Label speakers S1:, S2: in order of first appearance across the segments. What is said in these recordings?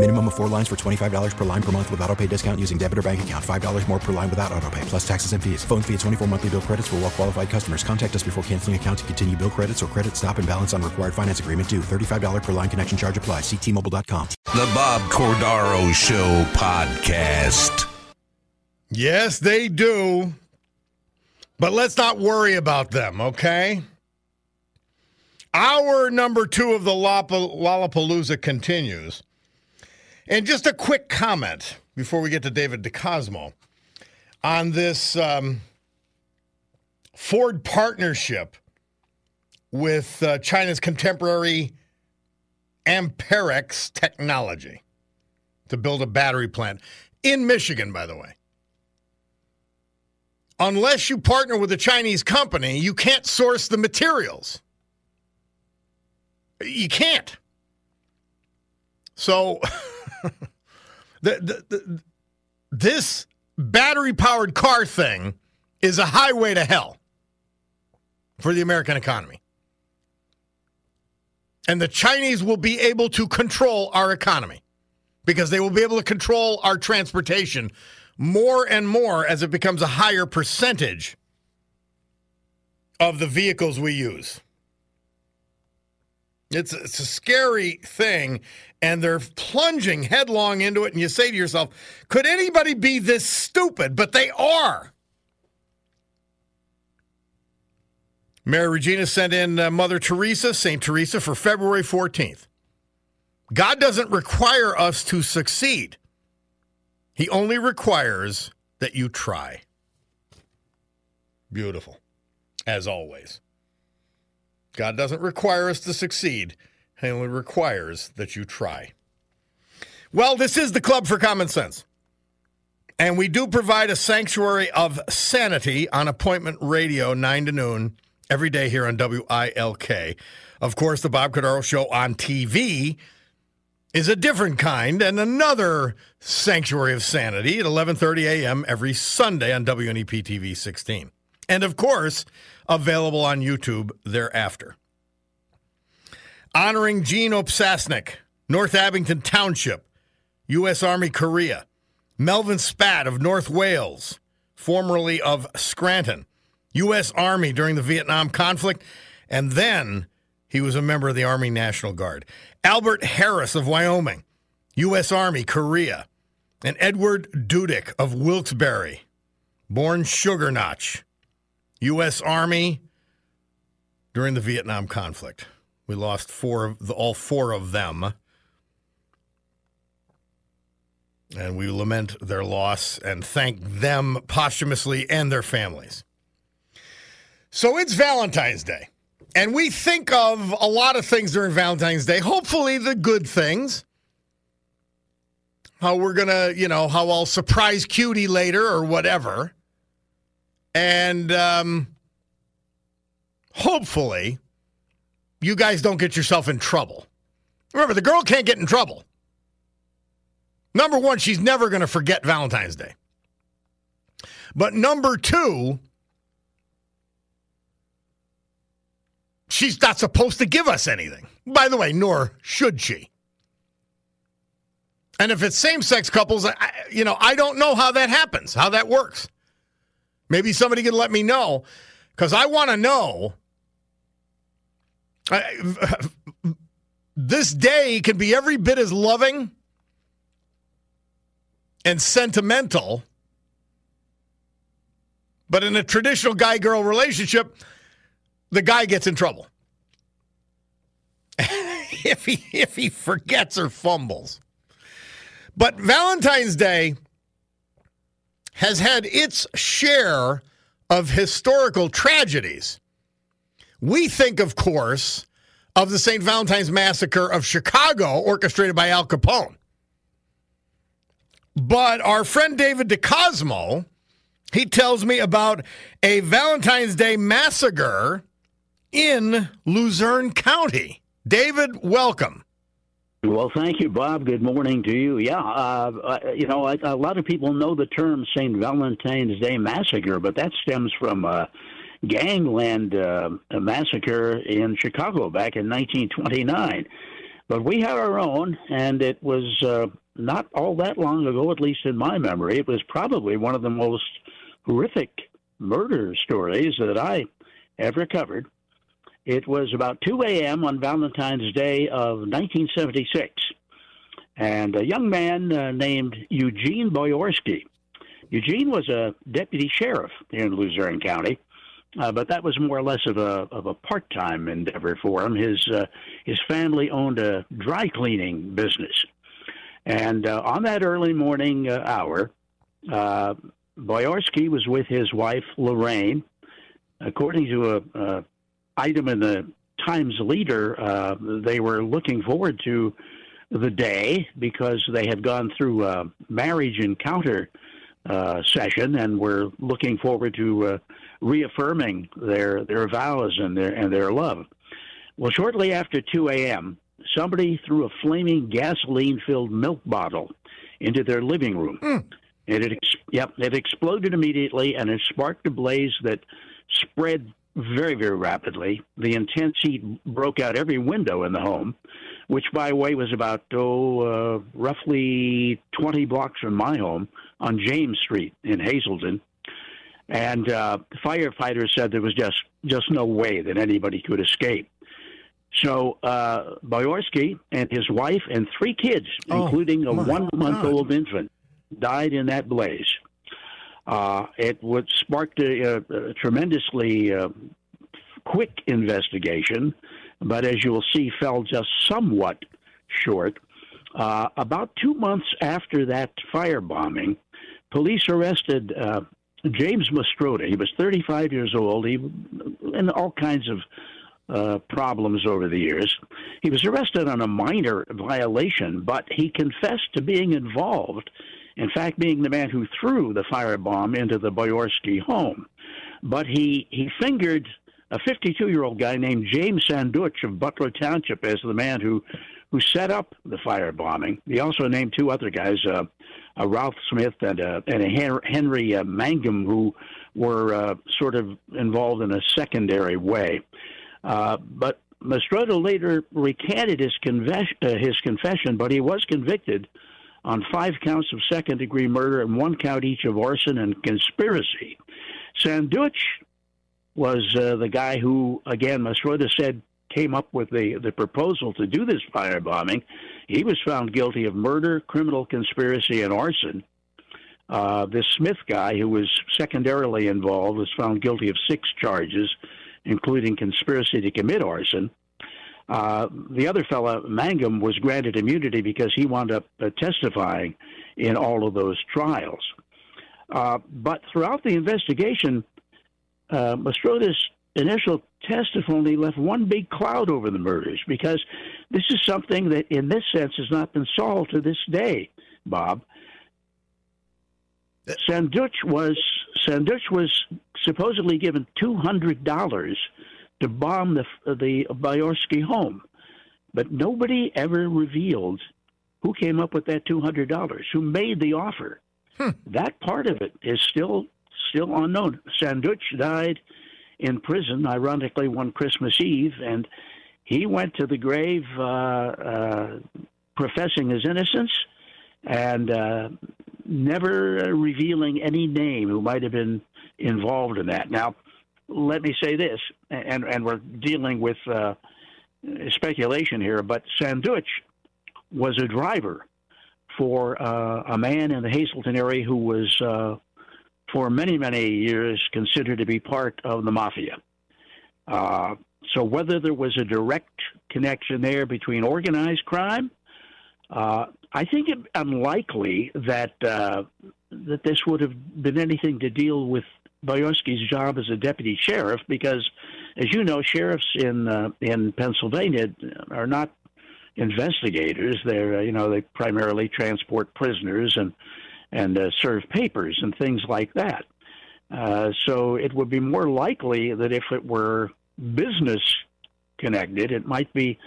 S1: Minimum of four lines for $25 per line per month with auto pay discount using debit or bank account. $5 more per line without auto pay, plus taxes and fees. Phone fee at 24 monthly bill credits for well qualified customers. Contact us before canceling account to continue bill credits or credit stop and balance on required finance agreement due. $35 per line connection charge applies. Ctmobile.com.
S2: The Bob Cordaro Show podcast.
S3: Yes, they do. But let's not worry about them, okay? Our number two of the Lollapalooza continues. And just a quick comment before we get to David DeCosmo on this um, Ford partnership with uh, China's contemporary Amperex technology to build a battery plant in Michigan, by the way. Unless you partner with a Chinese company, you can't source the materials. You can't. So, the, the, the, this battery powered car thing is a highway to hell for the American economy. And the Chinese will be able to control our economy because they will be able to control our transportation more and more as it becomes a higher percentage of the vehicles we use. It's, it's a scary thing, and they're plunging headlong into it. And you say to yourself, could anybody be this stupid? But they are. Mary Regina sent in uh, Mother Teresa, St. Teresa, for February 14th. God doesn't require us to succeed, He only requires that you try. Beautiful, as always. God doesn't require us to succeed, He only requires that you try. Well, this is the Club for Common Sense. And we do provide a sanctuary of sanity on appointment radio, 9 to noon every day here on WILK. Of course, the Bob Cordaro Show on TV is a different kind and another sanctuary of sanity at 11:30 a.m. every Sunday on WNEP TV 16. And of course, available on YouTube thereafter. Honoring Gene Opsasnik, North Abington Township, U.S. Army Korea. Melvin Spat of North Wales, formerly of Scranton. U.S. Army during the Vietnam conflict, and then he was a member of the Army National Guard. Albert Harris of Wyoming, U.S. Army, Korea. And Edward Dudick of Wilkes-Barre, born Sugar Notch, U.S. Army during the Vietnam conflict. We lost four of the, all four of them. And we lament their loss and thank them posthumously and their families. So it's Valentine's Day. And we think of a lot of things during Valentine's Day, hopefully the good things. How we're going to, you know, how I'll surprise cutie later or whatever. And um, hopefully you guys don't get yourself in trouble. Remember, the girl can't get in trouble. Number one, she's never going to forget Valentine's Day. But number two, she's not supposed to give us anything. By the way, nor should she. And if it's same sex couples, I, you know, I don't know how that happens, how that works. Maybe somebody can let me know because I want to know. I, this day can be every bit as loving and sentimental, but in a traditional guy girl relationship, the guy gets in trouble. if he if he forgets or fumbles. But Valentine's Day has had its share of historical tragedies. We think, of course, of the St. Valentine's Massacre of Chicago, orchestrated by Al Capone. But our friend David DeCosmo, he tells me about a Valentine's Day massacre in Luzerne County. David, welcome.
S4: Well, thank you, Bob. Good morning to you. Yeah, uh, uh, you know, a, a, lot of people know the term St. Valentine's Day Massacre, but that stems from a gangland uh, massacre in Chicago back in 1929. But we have our own, and it was uh, not all that long ago, at least in my memory. It was probably one of the most horrific murder stories that I ever covered. It was about 2 a.m. on Valentine's Day of 1976, and a young man uh, named Eugene Boyarski. Eugene was a deputy sheriff in Luzerne County, uh, but that was more or less of a of a part time endeavor for him. His uh, his family owned a dry cleaning business, and uh, on that early morning uh, hour, uh, Boyarski was with his wife Lorraine. According to a, a item in the Times Leader, uh, they were looking forward to the day because they had gone through a marriage encounter uh, session and were looking forward to uh, reaffirming their their vows and their and their love. Well, shortly after 2 a.m., somebody threw a flaming gasoline-filled milk bottle into their living room. Mm. And it, yep, it exploded immediately, and it sparked a blaze that spread very, very rapidly. The intense heat broke out every window in the home, which, by the way, was about oh, uh, roughly 20 blocks from my home on James Street in Hazleton. And uh, firefighters said there was just just no way that anybody could escape. So uh, Boyarski and his wife and three kids, oh, including a one-month-old infant, died in that blaze. Uh, it would sparked a, a, tremendously uh, quick investigation, but as you will see, fell just somewhat short. Uh, about two months after that firebombing, police arrested uh, James Mastroda. He was 35 years old. He in all kinds of uh, problems over the years. He was arrested on a minor violation, but he confessed to being involved in fact, being the man who threw the firebomb into the Boyarski home. But he, he fingered a 52 year old guy named James Sanduch of Butler Township as the man who, who set up the firebombing. He also named two other guys, uh, a Ralph Smith and a, and a Henry uh, Mangum, who were uh, sort of involved in a secondary way. Uh, but Mastroda later recanted his, confess- uh, his confession, but he was convicted on five counts of second degree murder and one count each of arson and conspiracy. Sanduch was uh, the guy who, again, Mastroda said came up with the, the proposal to do this firebombing. He was found guilty of murder, criminal conspiracy, and arson. Uh, this Smith guy, who was secondarily involved, was found guilty of six charges, including conspiracy to commit arson. Uh, the other fellow, Mangum, was granted immunity because he wound up uh, testifying in all of those trials. Uh, but throughout the investigation, uh, Mastroda's initial testimony left one big cloud over the murders because this is something that, in this sense, has not been solved to this day, Bob. Sanduch was Sanduch was supposedly given two hundred dollars to bomb the the Boyarski home, but nobody ever revealed who came up with that two hundred dollars, who made the offer. Hmm. That part of it is still still unknown. Sanduch died in prison, ironically, one Christmas Eve, and he went to the grave uh, uh, professing his innocence and uh, never revealing any name who might have been involved in that. Now, let me say this, and and we're dealing with uh, speculation here, but Sanduch was a driver for uh, a man in the Hazleton area who was, uh, for many many years, considered to be part of the mafia. Uh, so whether there was a direct connection there between organized crime, uh, I think it unlikely that uh, that this would have been anything to deal with Boyarski's job as a deputy sheriff, because, as you know, sheriffs in uh, in Pennsylvania are not investigators. They're uh, you know they primarily transport prisoners and and uh, serve papers and things like that. Uh, so it would be more likely that if it were business connected, it might be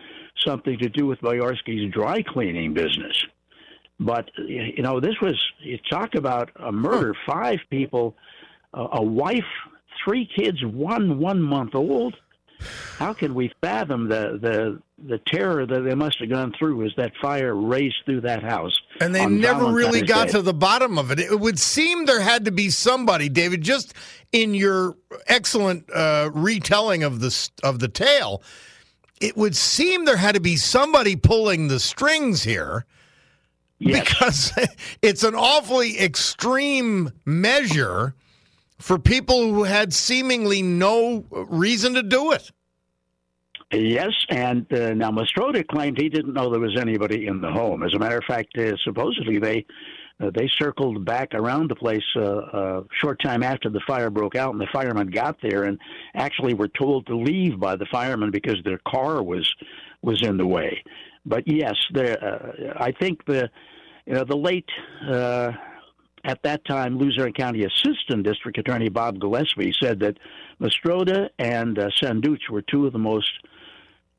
S4: something to do with Boyarski's dry cleaning business. But you know, this was you talk about a murder. Five people, a wife, three kids, one one month old. How can we fathom the the the terror that they must have gone through as that fire raced through that house?
S3: And they never really got
S4: Day?
S3: to the bottom of it. It would seem there had to be somebody, David, just in your excellent uh, retelling of the of the tale. It would seem there had to be somebody pulling the strings here. Because it's an awfully extreme measure for people who had seemingly no reason to do it.
S4: Yes, and uh, now Mastroda claimed he didn't know there was anybody in the home. As a matter of fact, uh, supposedly they uh, they circled back around the place uh, a short time after the fire broke out, and the firemen got there and actually were told to leave by the firemen because their car was was in the way. But yes, the, uh, I think the you know the late. At that time, Luzerne County Assistant District Attorney Bob Gillespie said that Mastroda and uh, Sanduch were two of the most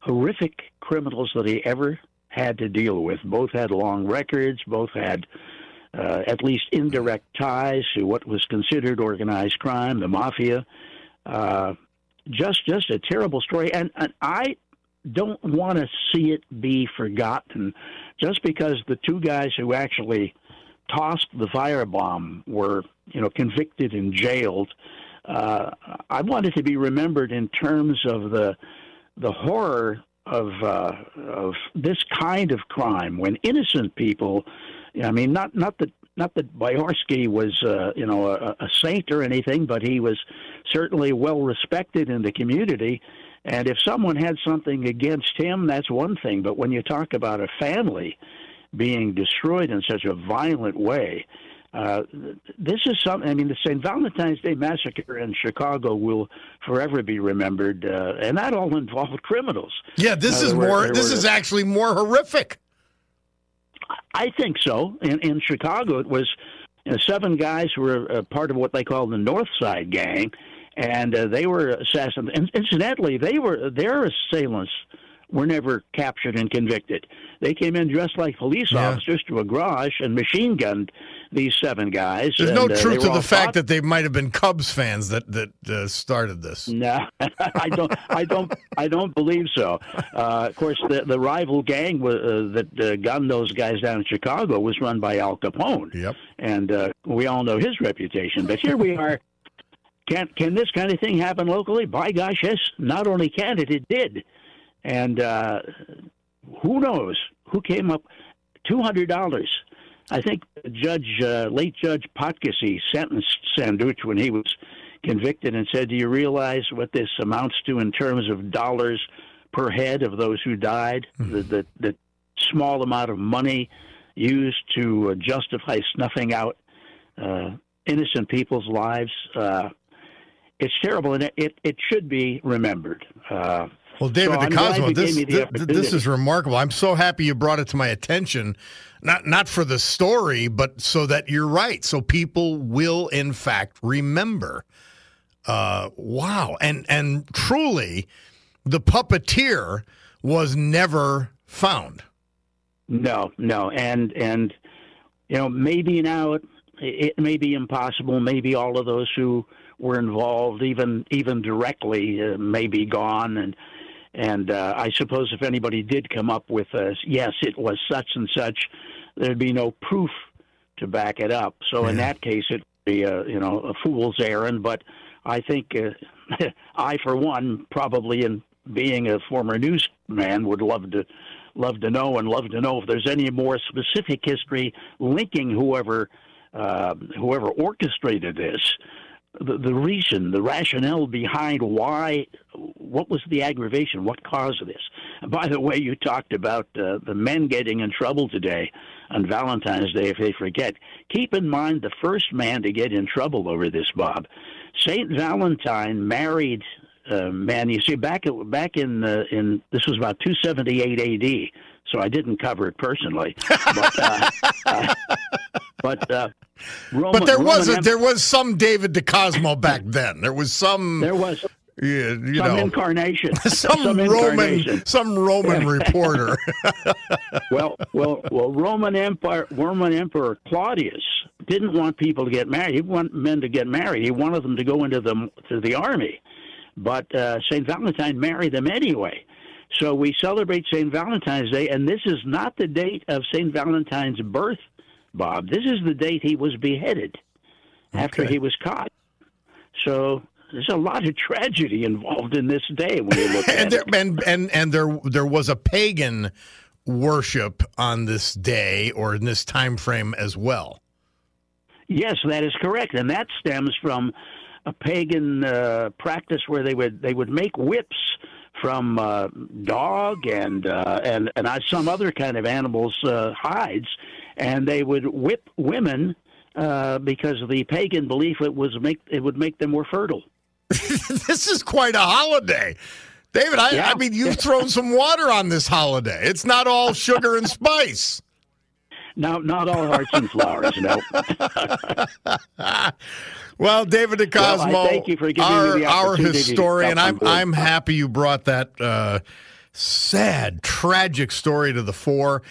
S4: horrific criminals that he ever had to deal with. Both had long records, both had uh, at least indirect ties to what was considered organized crime, the mafia. Uh, just, just a terrible story, and, and I don't want to see it be forgotten. Just because the two guys who actually tossed the firebomb were, you know, convicted and jailed. Uh, I want it to be remembered in terms of the the horror of uh, of this kind of crime when innocent people. I mean, not not that not that Boyarski was uh, you know a, a saint or anything, but he was certainly well respected in the community. And if someone had something against him, that's one thing. But when you talk about a family being destroyed in such a violent way. Uh, this is something. I mean, the St. Valentine's Day massacre in Chicago will forever be remembered, uh, and that all involved criminals.
S3: Yeah, this
S4: Uh,
S3: is
S4: were-
S3: more. This
S4: were-
S3: is actually more horrific.
S4: I think so. In, in Chicago, it was you know, seven guys who were uh, part of what they call the North Side Gang, and uh, they were assassinated. And incidentally, they were their assailants were never captured and convicted. They came in dressed like police
S3: Yeah.
S4: officers to a garage and machine gunned these seven guys.
S3: There's
S4: and,
S3: no
S4: uh,
S3: truth to the fact
S4: caught-
S3: that they might have been Cubs fans that that uh, started this.
S4: No, I don't. I don't. I don't believe so. Uh, of course, the the rival gang uh, that uh, gunned those guys down in Chicago was run by Al Capone.
S3: Yep.
S4: And uh, we all know his reputation. But here we are. Can can this kind of thing happen locally? By gosh, yes. Not only can it, it did. And uh, who knows who came up two hundred dollars. I think Judge uh, late Judge Potkasy sentenced Sanduch when he was convicted and said, "Do you realize what this amounts to in terms of dollars per head of those who died? The, the the small amount of money used to uh, justify snuffing out uh, innocent people's lives. Uh, it's terrible, and it, it, it should be remembered."
S3: Well, David
S4: so
S3: DeCosmo, this, this is remarkable. I'm so happy you brought it to my attention, not not for the story, but so that you're right, so people will in fact remember. Uh, wow, and and truly, the puppeteer was never found.
S4: No, no, and and you know maybe now it, it may be impossible. Maybe all of those who were involved, even even directly, uh, may be gone. And and uh, I suppose if anybody did come up with a yes, it was such and such, there'd be no proof to back it up. So in that case, it'd be a you know a fool's errand. But I think uh, I, for one, probably in being a former newsman, would love to love to know and love to know if there's any more specific history linking whoever uh, whoever orchestrated this the, the reason, the rationale behind why, what was the aggravation, what caused this. And by the way, you talked about uh, the men getting in trouble today on Valentine's Day if they forget. Keep in mind the first man to get in trouble over this, Bob. Saint Valentine married uh, man. You see, back back in uh, in this was about 278 A.D. So I didn't cover it personally, but uh, uh, but uh, Roman,
S3: but there
S4: Roman
S3: was a, there was some David DeCosmo back then. There was some.
S4: there was
S3: yeah, you
S4: some
S3: know,
S4: incarnation,
S3: some, Roman,
S4: incarnation.
S3: some Roman reporter.
S4: well, well, well. Roman Empire, Roman Emperor Claudius didn't want people to get married. He wanted men to get married. He wanted them to go into the to the army. But uh, Saint Valentine married them anyway. So we celebrate Saint Valentine's Day, and this is not the date of Saint Valentine's birth, Bob. This is the date he was beheaded after
S3: Okay.
S4: he was caught. So there's a lot of tragedy involved in this day when you look at
S3: and there,
S4: it.
S3: and and and there there was a pagan worship on this day or in this time frame as well.
S4: Yes, that is correct, and that stems from a pagan uh, practice where they would they would make whips from uh, dog and uh, and and some other kind of animals' uh, hides, and they would whip women uh, because of the pagan belief it was make it would make them more fertile.
S3: this is quite a holiday. David, I,
S4: Yeah.
S3: I mean, you've thrown some water on this holiday. It's not all sugar and spice.
S4: No, not all hearts and flowers. No.
S3: Well, David DeCosmo,
S4: Well, thank you for giving me
S3: our,
S4: the
S3: our historian. I'm. I'm happy you brought that uh, sad, tragic story to the fore.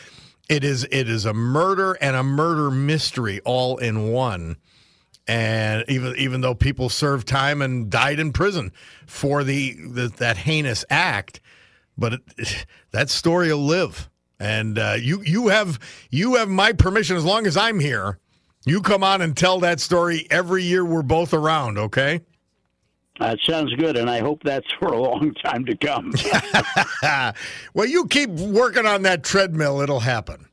S3: It is it is a murder and a murder mystery all in one. And even even though people served time and died in prison for the, the that heinous act, but it, that story will live. And uh, you you have you have my permission as long as I'm here. You come on and tell that story every year we're both around, okay?
S4: That sounds good, and I hope that's for a long time to come.
S3: well, you keep working on that treadmill; it'll happen.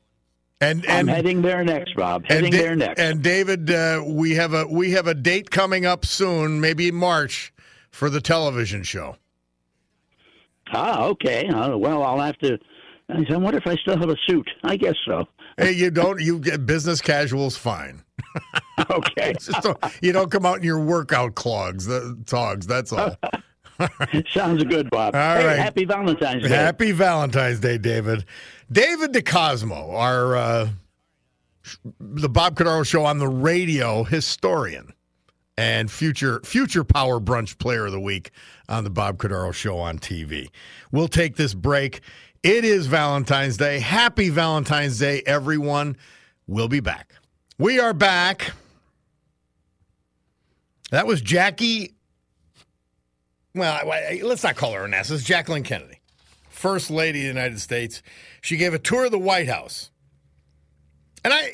S3: And
S4: I'm
S3: and
S4: heading there next, Bob. Heading
S3: Da-
S4: there next.
S3: and David, uh, we have a we have a date coming up soon, maybe March, for the television show.
S4: Ah, okay. Uh, well, I'll have to. I wonder if I still have a suit. I guess so.
S3: Hey, you don't you get business casuals fine.
S4: Okay.
S3: Don't, you don't come out in your workout clogs, the togs. That's all.
S4: Sounds good, Bob.
S3: All
S4: hey,
S3: right.
S4: happy Valentine's Day.
S3: Happy Valentine's Day, David. David DeCosmo, our uh, the Bob Cordaro Show on the radio historian and future future Power Brunch Player of the Week on the Bob Cordaro Show on TV. We'll take this break. It is Valentine's Day. Happy Valentine's Day, everyone. We'll be back. We are back. That was Jackie. Well, let's not call her Onassis. Jacqueline Kennedy, First Lady of the United States. She gave a tour of the White House. And I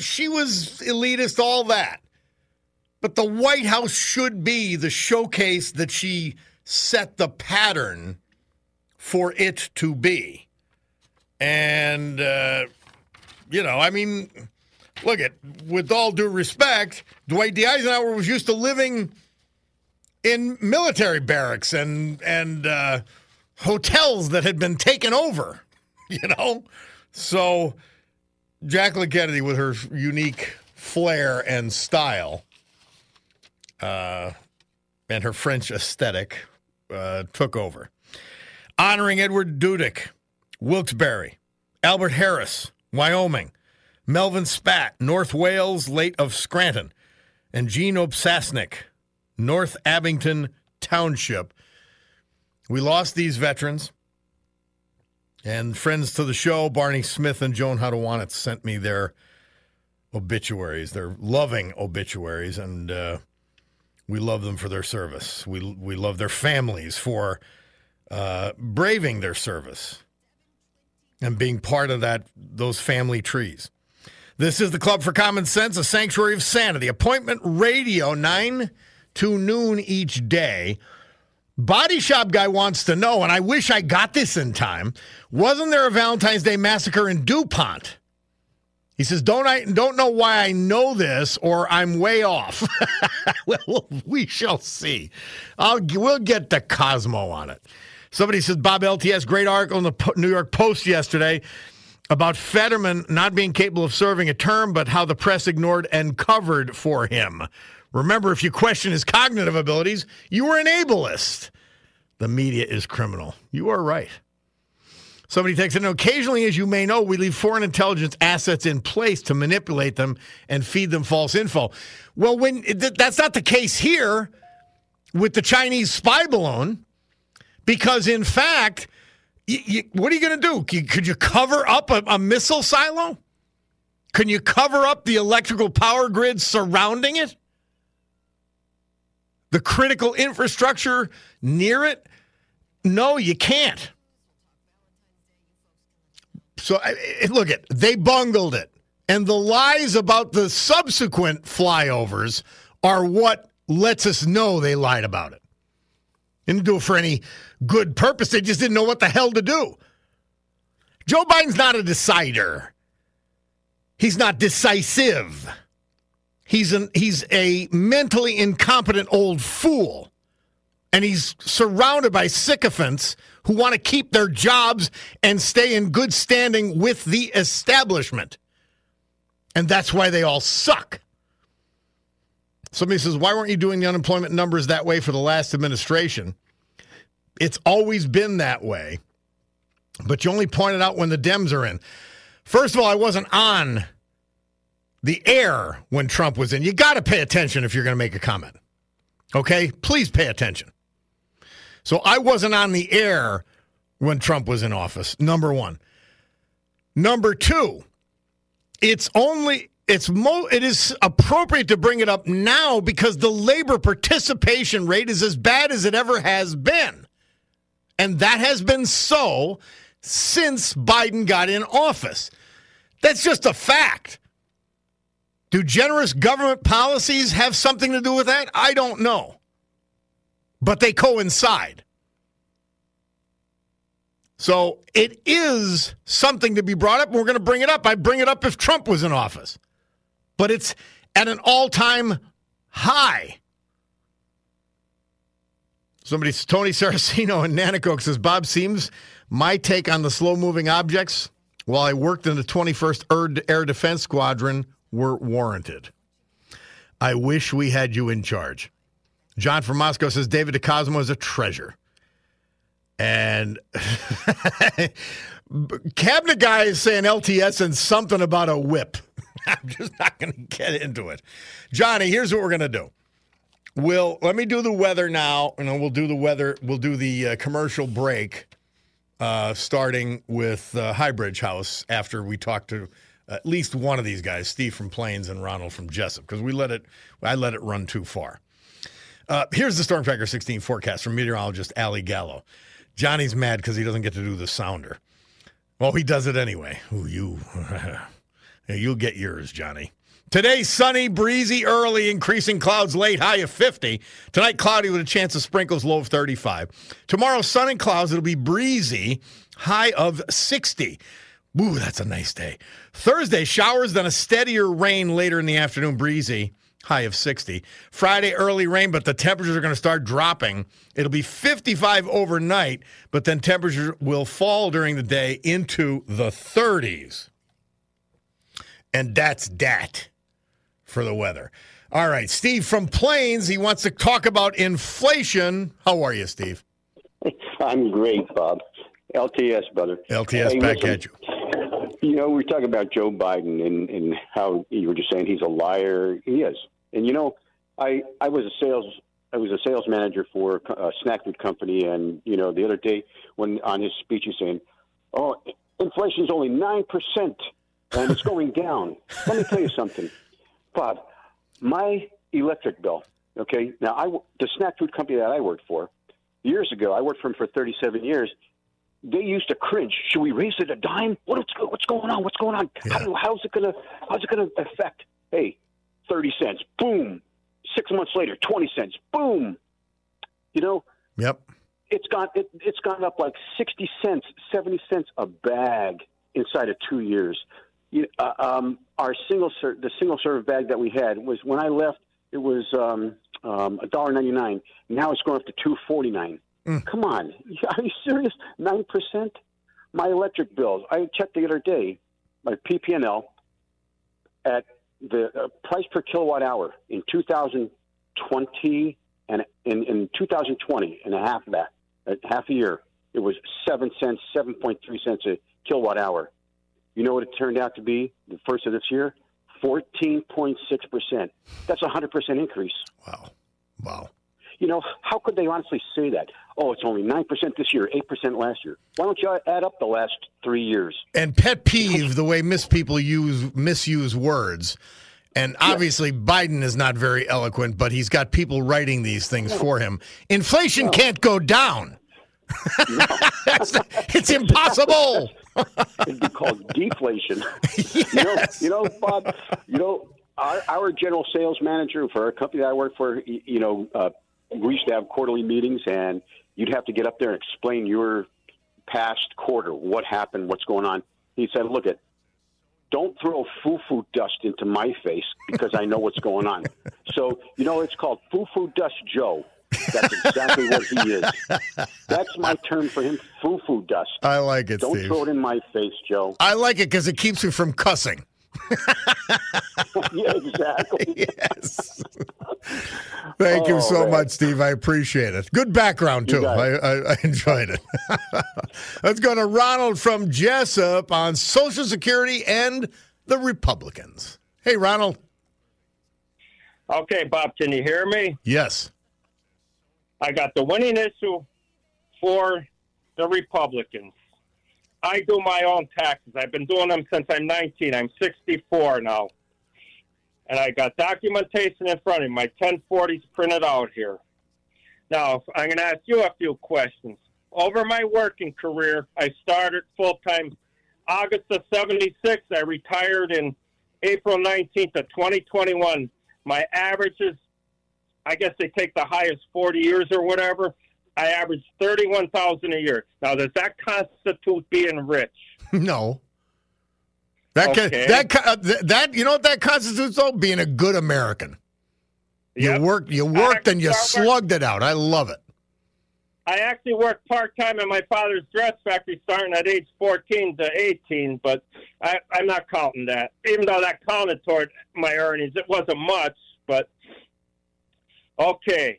S3: she was elitist, all that. But the White House should be the showcase that she set the pattern for it to be. And, uh, you know, I mean, look at, with all due respect, Dwight D. Eisenhower was used to living in military barracks and, and, uh, hotels that had been taken over, you know? So, Jacqueline Kennedy, with her unique flair and style, uh, and her French aesthetic, uh, took over. Honoring Edward Dudick, Wilkes-Barre, Albert Harris, Wyoming, Melvin Spat, North Wales, late of Scranton, and Gene Obsasnik, North Abington Township. We lost these veterans. And friends to the show, Barney Smith and Joan Hadawanit sent me their obituaries, their loving obituaries, and uh, we love them for their service. We we love their families for uh, braving their service and being part of that those family trees. This is the Club for Common Sense, a sanctuary of sanity. Appointment radio, 9 to noon each day. Body Shop Guy wants to know, and I wish I got this in time. Wasn't there a Valentine's Day massacre in DuPont? He says, "Don't I don't know why I know this, or I'm way off." well, we shall see. I'll we'll get DeCosmo on it. Somebody says Bob LTS great article in the New York Post yesterday about Fetterman not being capable of serving a term, but how the press ignored and covered for him. Remember, if you question his cognitive abilities, you are an ableist. The media is criminal. You are right. Somebody takes it. Occasionally, as you may know, we leave foreign intelligence assets in place to manipulate them and feed them false info. Well, when th- that's not the case here with the Chinese spy balloon, because in fact, y- y- what are you going to do? Could you cover up a, a missile silo? Can you cover up the electrical power grid surrounding it? The critical infrastructure near it? No, you can't. So look at they bungled it, and the lies about the subsequent flyovers are what lets us know they lied about it. Didn't do it for any good purpose. They just didn't know what the hell to do. Joe Biden's not a decider. He's not decisive. He's an he's a mentally incompetent old fool. And he's surrounded by sycophants who want to keep their jobs and stay in good standing with the establishment. And that's why they all suck. Somebody says, Why weren't you doing the unemployment numbers that way for the last administration? It's always been that way. But you only point it out when the Dems are in. First of all, I wasn't on the air when Trump was in. You got to pay attention if you're going to make a comment. Okay? Please pay attention. So I wasn't on the air when Trump was in office, number one. Number two, it's only it's mo it is appropriate to bring it up now because the labor participation rate is as bad as it ever has been. And that has been so since Biden got in office. That's just a fact. Do generous government policies have something to do with that? I don't know. But they coincide. So it is something to be brought up, and we're going to bring it up. I'd bring it up if Trump was in office. But it's at an all time high. Somebody, Tony Saraceno in Nanticoke says, Bob seems my take on the slow moving objects while I worked in the 21st Air- Air Defense Squadron were warranted. I wish we had you in charge. John from Moscow says David DeCosmo is a treasure. And cabinet guy is saying LTS and something about a whip. I'm just not going to get into it. Johnny, here's what we're going to do. We'll let me do the weather now, and then we'll do the weather. We'll do the uh, commercial break, uh, starting with uh, Highbridge House after we talk to at least one of these guys, Steve from Plains and Ronald from Jessup, because we let it. I let it run too far. Uh, here's the Storm Tracker 16 forecast from meteorologist Ali Gallo. Johnny's mad because he doesn't get to do the sounder. Well, he does it anyway. You, you'll get yours, Johnny. Today, sunny, breezy, early, increasing clouds late, high of 50. Tonight, cloudy with a chance of sprinkles, low of 35. Tomorrow, sun and clouds, it'll be breezy, high of 60. Ooh, that's a nice day. Thursday, showers, then a steadier rain later in the afternoon, breezy, high of 60. Friday, early rain, but the temperatures are going to start dropping. It'll be 55 overnight, but then temperatures will fall during the day into the 30s. And that's that for the weather. All right, Steve from Plains, he wants to talk about inflation. How are you, Steve?
S5: I'm great, Bob. LTS, brother.
S3: LTS
S5: Hey,
S3: back
S5: listen,
S3: at you.
S5: You know, we're talking about Joe Biden and, and how you were just saying he's a liar. He is. And you know, I I was a sales I was a sales manager for a snack food company, and you know, the other day when on his speech he's saying, "Oh, inflation's only nine percent and it's going down." Let me tell you something, Bob. My electric bill. Okay, now I the snack food company that I worked for years ago. I worked for him for 37 years they used to cringe. Should we raise it a dime? What's what's going on? What's going on? How, how's it gonna how's it gonna affect? Hey, thirty cents. Boom. Six months later, twenty cents. Boom. You know,
S3: Yep.
S5: it's gone. It, it's gone up like sixty cents, seventy cents a bag inside of two years. You, uh, um, our single ser- the single serve bag that we had was when I left. It was um, um, a dollar ninety nine. Now it's going up to two forty nine. Come on, are you serious? Nine percent. My electric bills. I checked the other day. My PP&L at the uh, price per kilowatt hour in 2020 and in, in 2020 and a half back, half a year, it was seven cents, 7.3 cents a kilowatt hour. You know what it turned out to be the first of this year? 14.6%. That's a 100% increase.
S3: Wow. Wow.
S5: You know, how could they honestly say that? Oh, it's only 9% this year, 8% last year. Why don't you add up the last three years?
S3: And pet peeve the way mis people use misuse words. And obviously, Biden is not very eloquent, but he's got people writing these things for him. Inflation can't go down. Not- it's impossible.
S5: It'd be called deflation. You know, you know, Bob. You know, our, our general sales manager for a company that I work for. y- You know, uh, we used to have quarterly meetings, and you'd have to get up there and explain your past quarter, what happened, what's going on. He said, "Look at." Don't throw foo-foo dust into my face because I know what's going on. So, you know, it's called foo-foo dust Joe. That's exactly what he is. That's my term for him, foo-foo dust.
S3: I like it,
S5: Don't
S3: Steve.
S5: throw it in my face, Joe.
S3: I like it because it keeps me from cussing.
S5: yeah, exactly.
S3: yes. Thank you
S5: Oh,
S3: so
S5: man.
S3: much, Steve. I appreciate it. Good background, too. I. I, I enjoyed it. Let's go to Ronald from Jessup on Social Security and the Republicans. Hey, Ronald.
S6: Okay, Bob, can you hear me?
S3: Yes.
S6: I got the winning issue for the Republicans. I do my own taxes. I've been doing them since I'm 19. I'm 64 now. And I got documentation in front of me. My 1040s printed out here. Now, I'm going to ask you a few questions. Over my working career, I started full time August of 76. I retired in April 19th of 2021. My average is I guess they take the highest 40 years or whatever. I average 31,000 a year. Now, does that constitute being rich?
S3: No. That
S6: Okay.
S3: that ca- uh, that you know what that constitutes though being a good American. You
S6: Yep.
S3: worked you worked and you slugged it out. I love it.
S6: I actually worked part time in my father's dress factory starting at age 14 to 18, but I, I'm not counting that. Even though that counted toward my earnings, it wasn't much, but okay.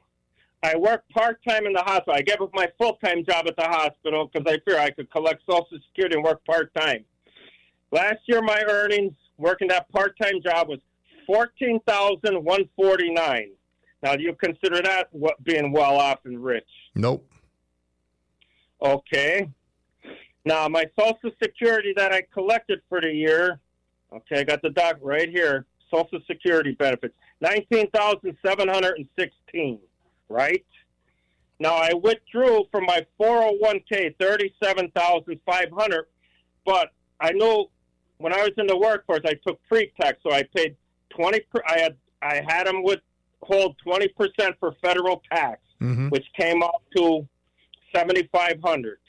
S6: I work part time in the hospital. I gave up my full time job at the hospital because I fear I could collect Social Security and work part time. Last year, my earnings working that part time job was fourteen thousand one forty nine. Now, do you consider that what being well off and rich?
S3: Nope.
S6: Okay. Now, my Social Security that I collected for the year, okay, I got the doc right here. Social Security benefits, nineteen thousand seven hundred and sixteen. Right. Now, I withdrew from my four hundred one k thirty-seven thousand five hundred, but I know when I was in the workforce, I took pre-tax, so I paid twenty. Per, I had I had them withhold twenty percent for federal tax,
S3: Mm-hmm.
S6: which came up to seventy five hundred.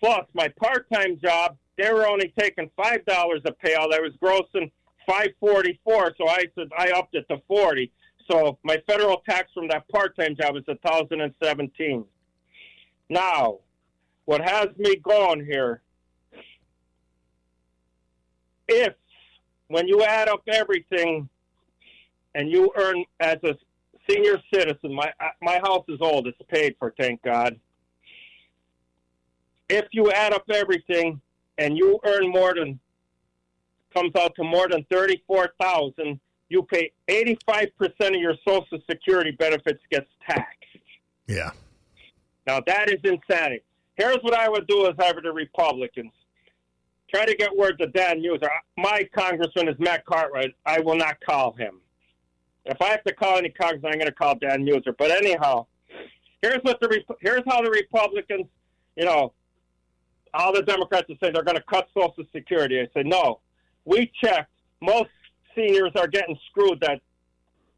S6: Plus, my part time job, they were only taking five dollars a payout. I was grossing five forty four, so I said I upped it to forty. So my federal tax from that part time job is a thousand and seventeen. Now, what has me going here? If when you add up everything and you earn as a senior citizen, my uh, my house is old; it's paid for, thank God. If you add up everything and you earn more than comes out to more than thirty four thousand, you pay eighty five percent of your Social Security benefits gets taxed.
S3: Yeah.
S6: Now that is insanity. Here's what I would do as I were the Republicans. Try to get word to Dan Meuser. My congressman is Matt Cartwright. I will not call him. If I have to call any congressman, I'm going to call Dan Meuser. But anyhow, here's what the here's how the Republicans, you know, all the Democrats are saying they're going to cut Social Security. I say no. We checked. Most seniors are getting screwed that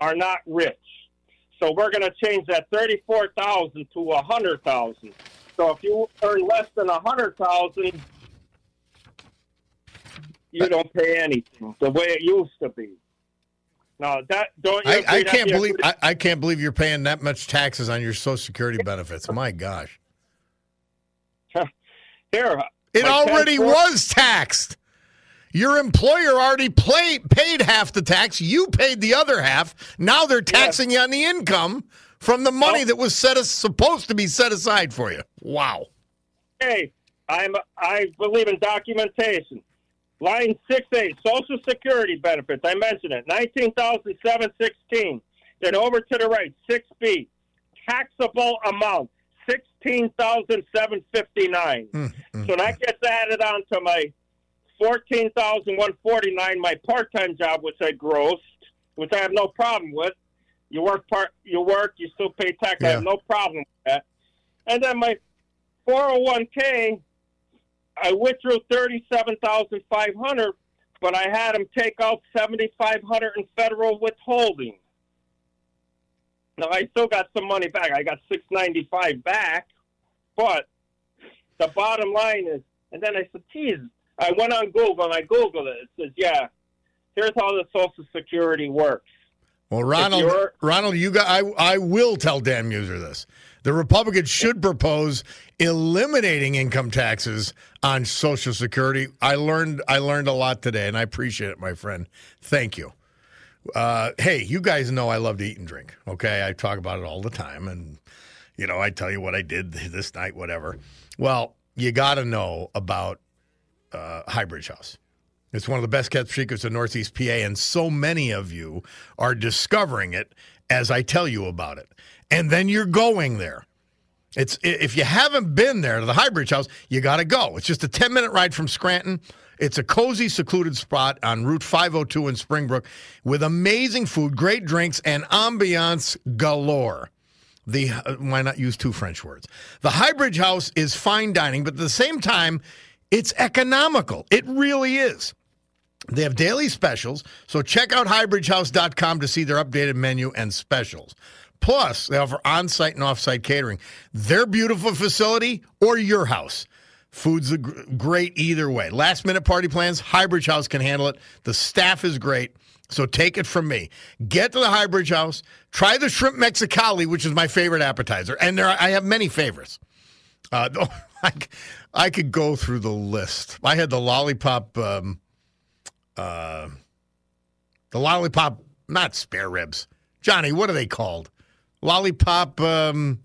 S6: are not rich. So we're going to change that thirty-four thousand to a hundred thousand. So if you earn less than a hundred thousand, you don't pay anything the way it used to be. No, that don't. You
S3: I, I can't
S6: be
S3: believe I, I can't believe you're paying that much taxes on your Social Security benefits. My gosh,
S6: Here,
S3: it already
S6: 10
S3: was taxed. Your employer already play, paid half the tax. You paid the other half. Now they're taxing you on the income from the money that was set as, supposed to be set aside for you. Wow.
S6: Hey, I'm I believe in documentation. Line six A, Social Security benefits. I mentioned it. Nineteen thousand seven sixteen. Then over to the right, six B, taxable amount sixteen thousand seven fifty nine. Hmm, hmm, so hmm. that gets added on to my fourteen thousand one forty nine. My part time job, which I grossed, which I have no problem with. You work part, you work, you still pay tax. I have no problem with that. And then my 401k, I withdrew 37500 but I had him take out 7500 in federal withholding. Now, I still got some money back. I got 695 back, but the bottom line is, and then I said, geez, I went on Google and I Googled it. It says, yeah, here's how the Social Security works.
S3: Well, Ronald, Ronald, you got. I, I will tell Dan Meuser this. The Republicans should propose eliminating income taxes on Social Security. I learned. I learned a lot today, and I appreciate it, my friend. Thank you. Uh, hey, you guys know I love to eat and drink. Okay, I talk about it all the time, and you know I tell you what I did this night, whatever. Well, you got to know about uh, Highbridge House. It's one of the best kept secrets in Northeast PA, and so many of you are discovering it as I tell you about it. And then you're going there. It's if you haven't been there to the Highbridge House, you got to go. It's just a 10 minute ride from Scranton. It's a cozy, secluded spot on Route 502 in Springbrook with amazing food, great drinks, and ambiance galore. The uh, why not use two French words? The Highbridge House is fine dining, but at the same time, it's economical. It really is. They have daily specials, so check out highbridgehouse.com to see their updated menu and specials. Plus, they offer on site and off site catering. Their beautiful facility or your house. Food's great either way. Last minute party plans, Highbridge House can handle it. The staff is great. So take it from me. Get to the Highbridge House. Try the shrimp mexicali, which is my favorite appetizer, and there I have many favorites. Uh, I, could go through the list. I had the lollipop, um, uh, the lollipop, not spare ribs. Johnny, what are they called? Lollipop, um,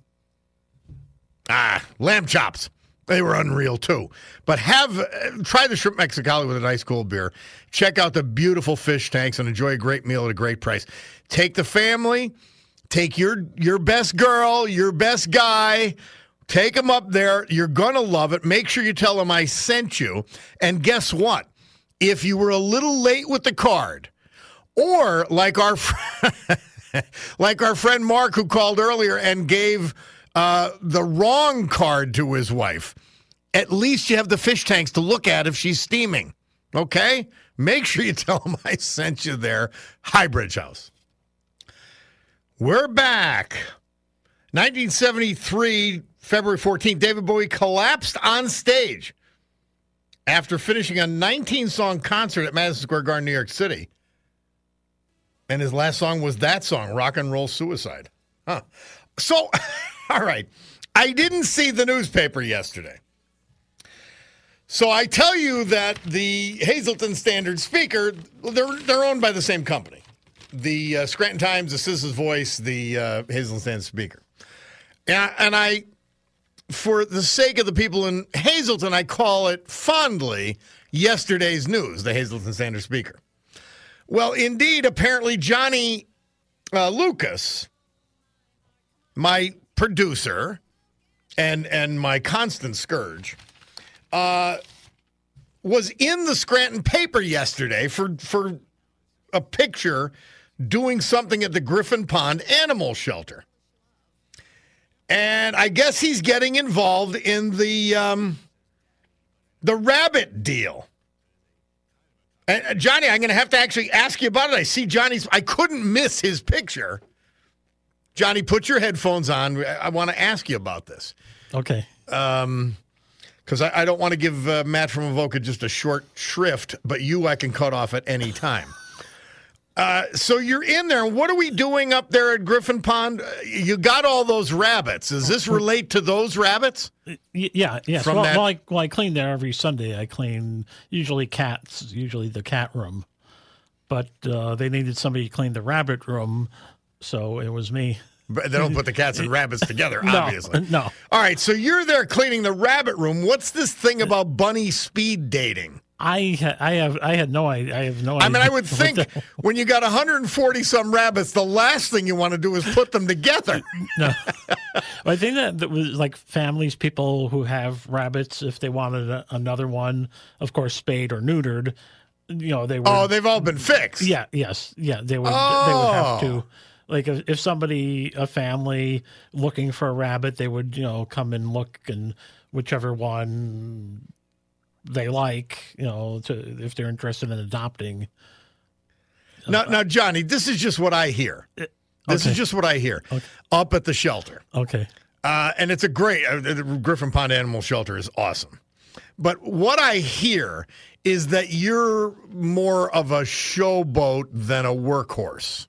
S3: ah, lamb chops. They were unreal too. But have uh, try the shrimp mexicali with a nice cold beer. Check out the beautiful fish tanks and enjoy a great meal at a great price. Take the family, take your your best girl, your best guy. Take them up there. You're going to love it. Make sure you tell them I sent you. And guess what? If you were a little late with the card, or like our like our friend Mark who called earlier and gave uh, the wrong card to his wife, at least you have the fish tanks to look at if she's steaming. Okay? Make sure you tell them I sent you there. Highbridge House. We're back. 1973, February 14th, David Bowie collapsed on stage after finishing a 19 song concert at Madison Square Garden, New York City. And his last song was that song, Rock and Roll Suicide. Huh. So, all right. I didn't see the newspaper yesterday. So I tell you that the Hazleton Standard Speaker, they're, they're owned by the same company. The uh, Scranton Times, the Citizen's Voice, the uh, Hazleton Standard Speaker. And, and I, for the sake of the people in Hazleton, I call it fondly yesterday's news, the Hazleton Standard Speaker. Well, indeed, apparently Johnny uh, Lucas, my producer and and my constant scourge, uh, was in the Scranton paper yesterday for for a picture doing something at the Griffin Pond Animal Shelter. And I guess he's getting involved in the um, the rabbit deal. And uh, Johnny, I'm going to have to actually ask you about it. I see Johnny's. I couldn't miss his picture. Johnny, put your headphones on. I, I want to ask you about this.
S7: Okay.
S3: Um, because I, I, don't want to give uh, Matt from Avoca just a short shrift, but you I can cut off at any time. Uh, so you're in there. What are we doing up there at Griffin Pond? Uh, you got all those rabbits. Does this relate to those rabbits?
S7: Yeah, yes. Well, that... well, I, well, I clean there every Sunday. I clean usually cats, usually the cat room. But uh, they needed somebody to clean the rabbit room, so it was me.
S3: But they don't put the cats and rabbits together,
S7: no,
S3: obviously.
S7: No.
S3: All right, so you're there cleaning the rabbit room. What's this thing about bunny speed dating?
S7: I I have I had no idea. I have no idea.
S3: I mean, I would think when you got 140 some rabbits, the last thing you want to do is put them together.
S7: no, I think that, that was like families, people who have rabbits, if they wanted a, another one, of course, spayed or neutered. You know, they were.
S3: Oh, they've all been fixed.
S7: Yeah. Yes. Yeah. They would. Oh. They would have to. Oh. Like if, if somebody, a family looking for a rabbit, they would, you know, come and look and whichever one they like, you know, to, if they're interested in adopting.
S3: Now, uh, now, Johnny, this is just what I hear. This okay. is just what I hear okay. up at the shelter.
S7: Okay.
S3: Uh, and it's a great uh, the Griffin Pond Animal Shelter is awesome. But what I hear is that you're more of a showboat than a workhorse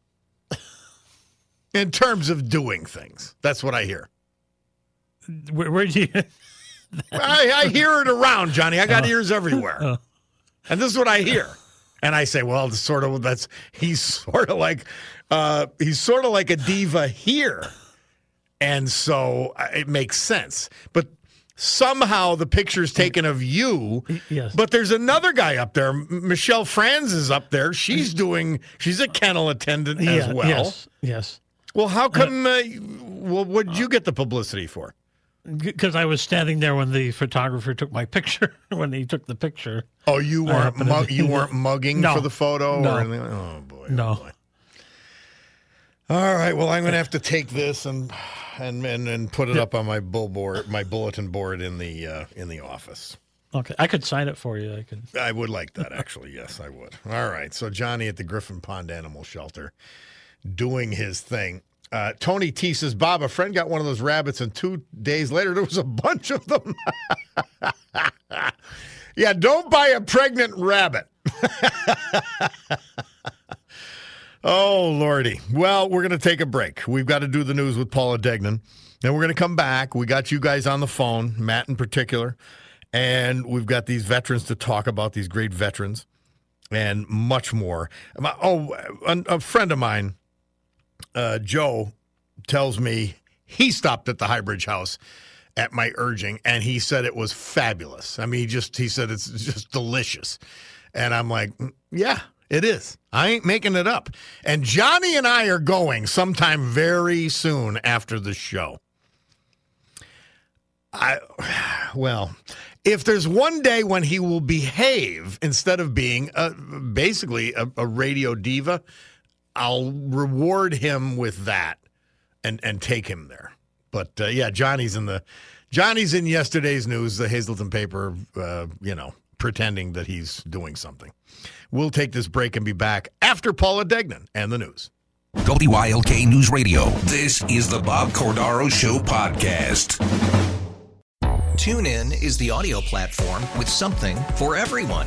S3: in terms of doing things. That's what I hear.
S7: Where, where do you?
S3: I, I, hear it around, Johnny. I got uh, ears everywhere, uh, and this is what I hear. And I say, well, sort of that's he's sort of like uh, he's sort of like a diva here, and so uh, it makes sense. But somehow the picture's taken of you.
S7: Yes.
S3: But there's another guy up there. Michelle Franz is up there. She's doing. She's a kennel attendant
S7: yeah,
S3: as well.
S7: Yes. Yes.
S3: Well, how come? Uh, well, what did you get the publicity for?
S7: Because I was standing there when the photographer took my picture. when he took the picture.
S3: Oh, you weren't mug- you weren't mugging
S7: no,
S3: for the photo
S7: no.
S3: or anything. Oh boy. Oh,
S7: no.
S3: Boy. All right. Well, I'm going to have to take this and and and, and put it up on my billboard, my bulletin board in the uh, in the office.
S7: Okay, I could sign it for you. I could.
S3: I would like that actually. yes, I would. All right. So Johnny at the Griffin Pond Animal Shelter, doing his thing. Uh, Tony T says, Bob, a friend got one of those rabbits, and two days later there was a bunch of them. yeah, don't buy a pregnant rabbit. oh, Lordy. Well, we're going to take a break. We've got to do the news with Paula Degnan. Then we're going to come back. We got you guys on the phone, Matt in particular, and we've got these veterans to talk about, these great veterans, and much more. Oh, a, a friend of mine uh, Joe tells me he stopped at the Highbridge House at my urging, and he said it was fabulous. I mean, he just he said it's just delicious, and I'm like, mm, yeah, it is. I ain't making it up. And Johnny and I are going sometime very soon after the show. I well, if there's one day when he will behave instead of being a, basically a, a radio diva, I'll reward him with that and and take him there. But uh, yeah, Johnny's in the Johnny's in yesterday's news, the Hazleton paper. Uh, you know, pretending that he's doing something. We'll take this break and be back after Paula Degnan and the news.
S2: WYLK News Radio. This is the Bob Cordaro Show podcast.
S8: TuneIn is the audio platform with something for everyone.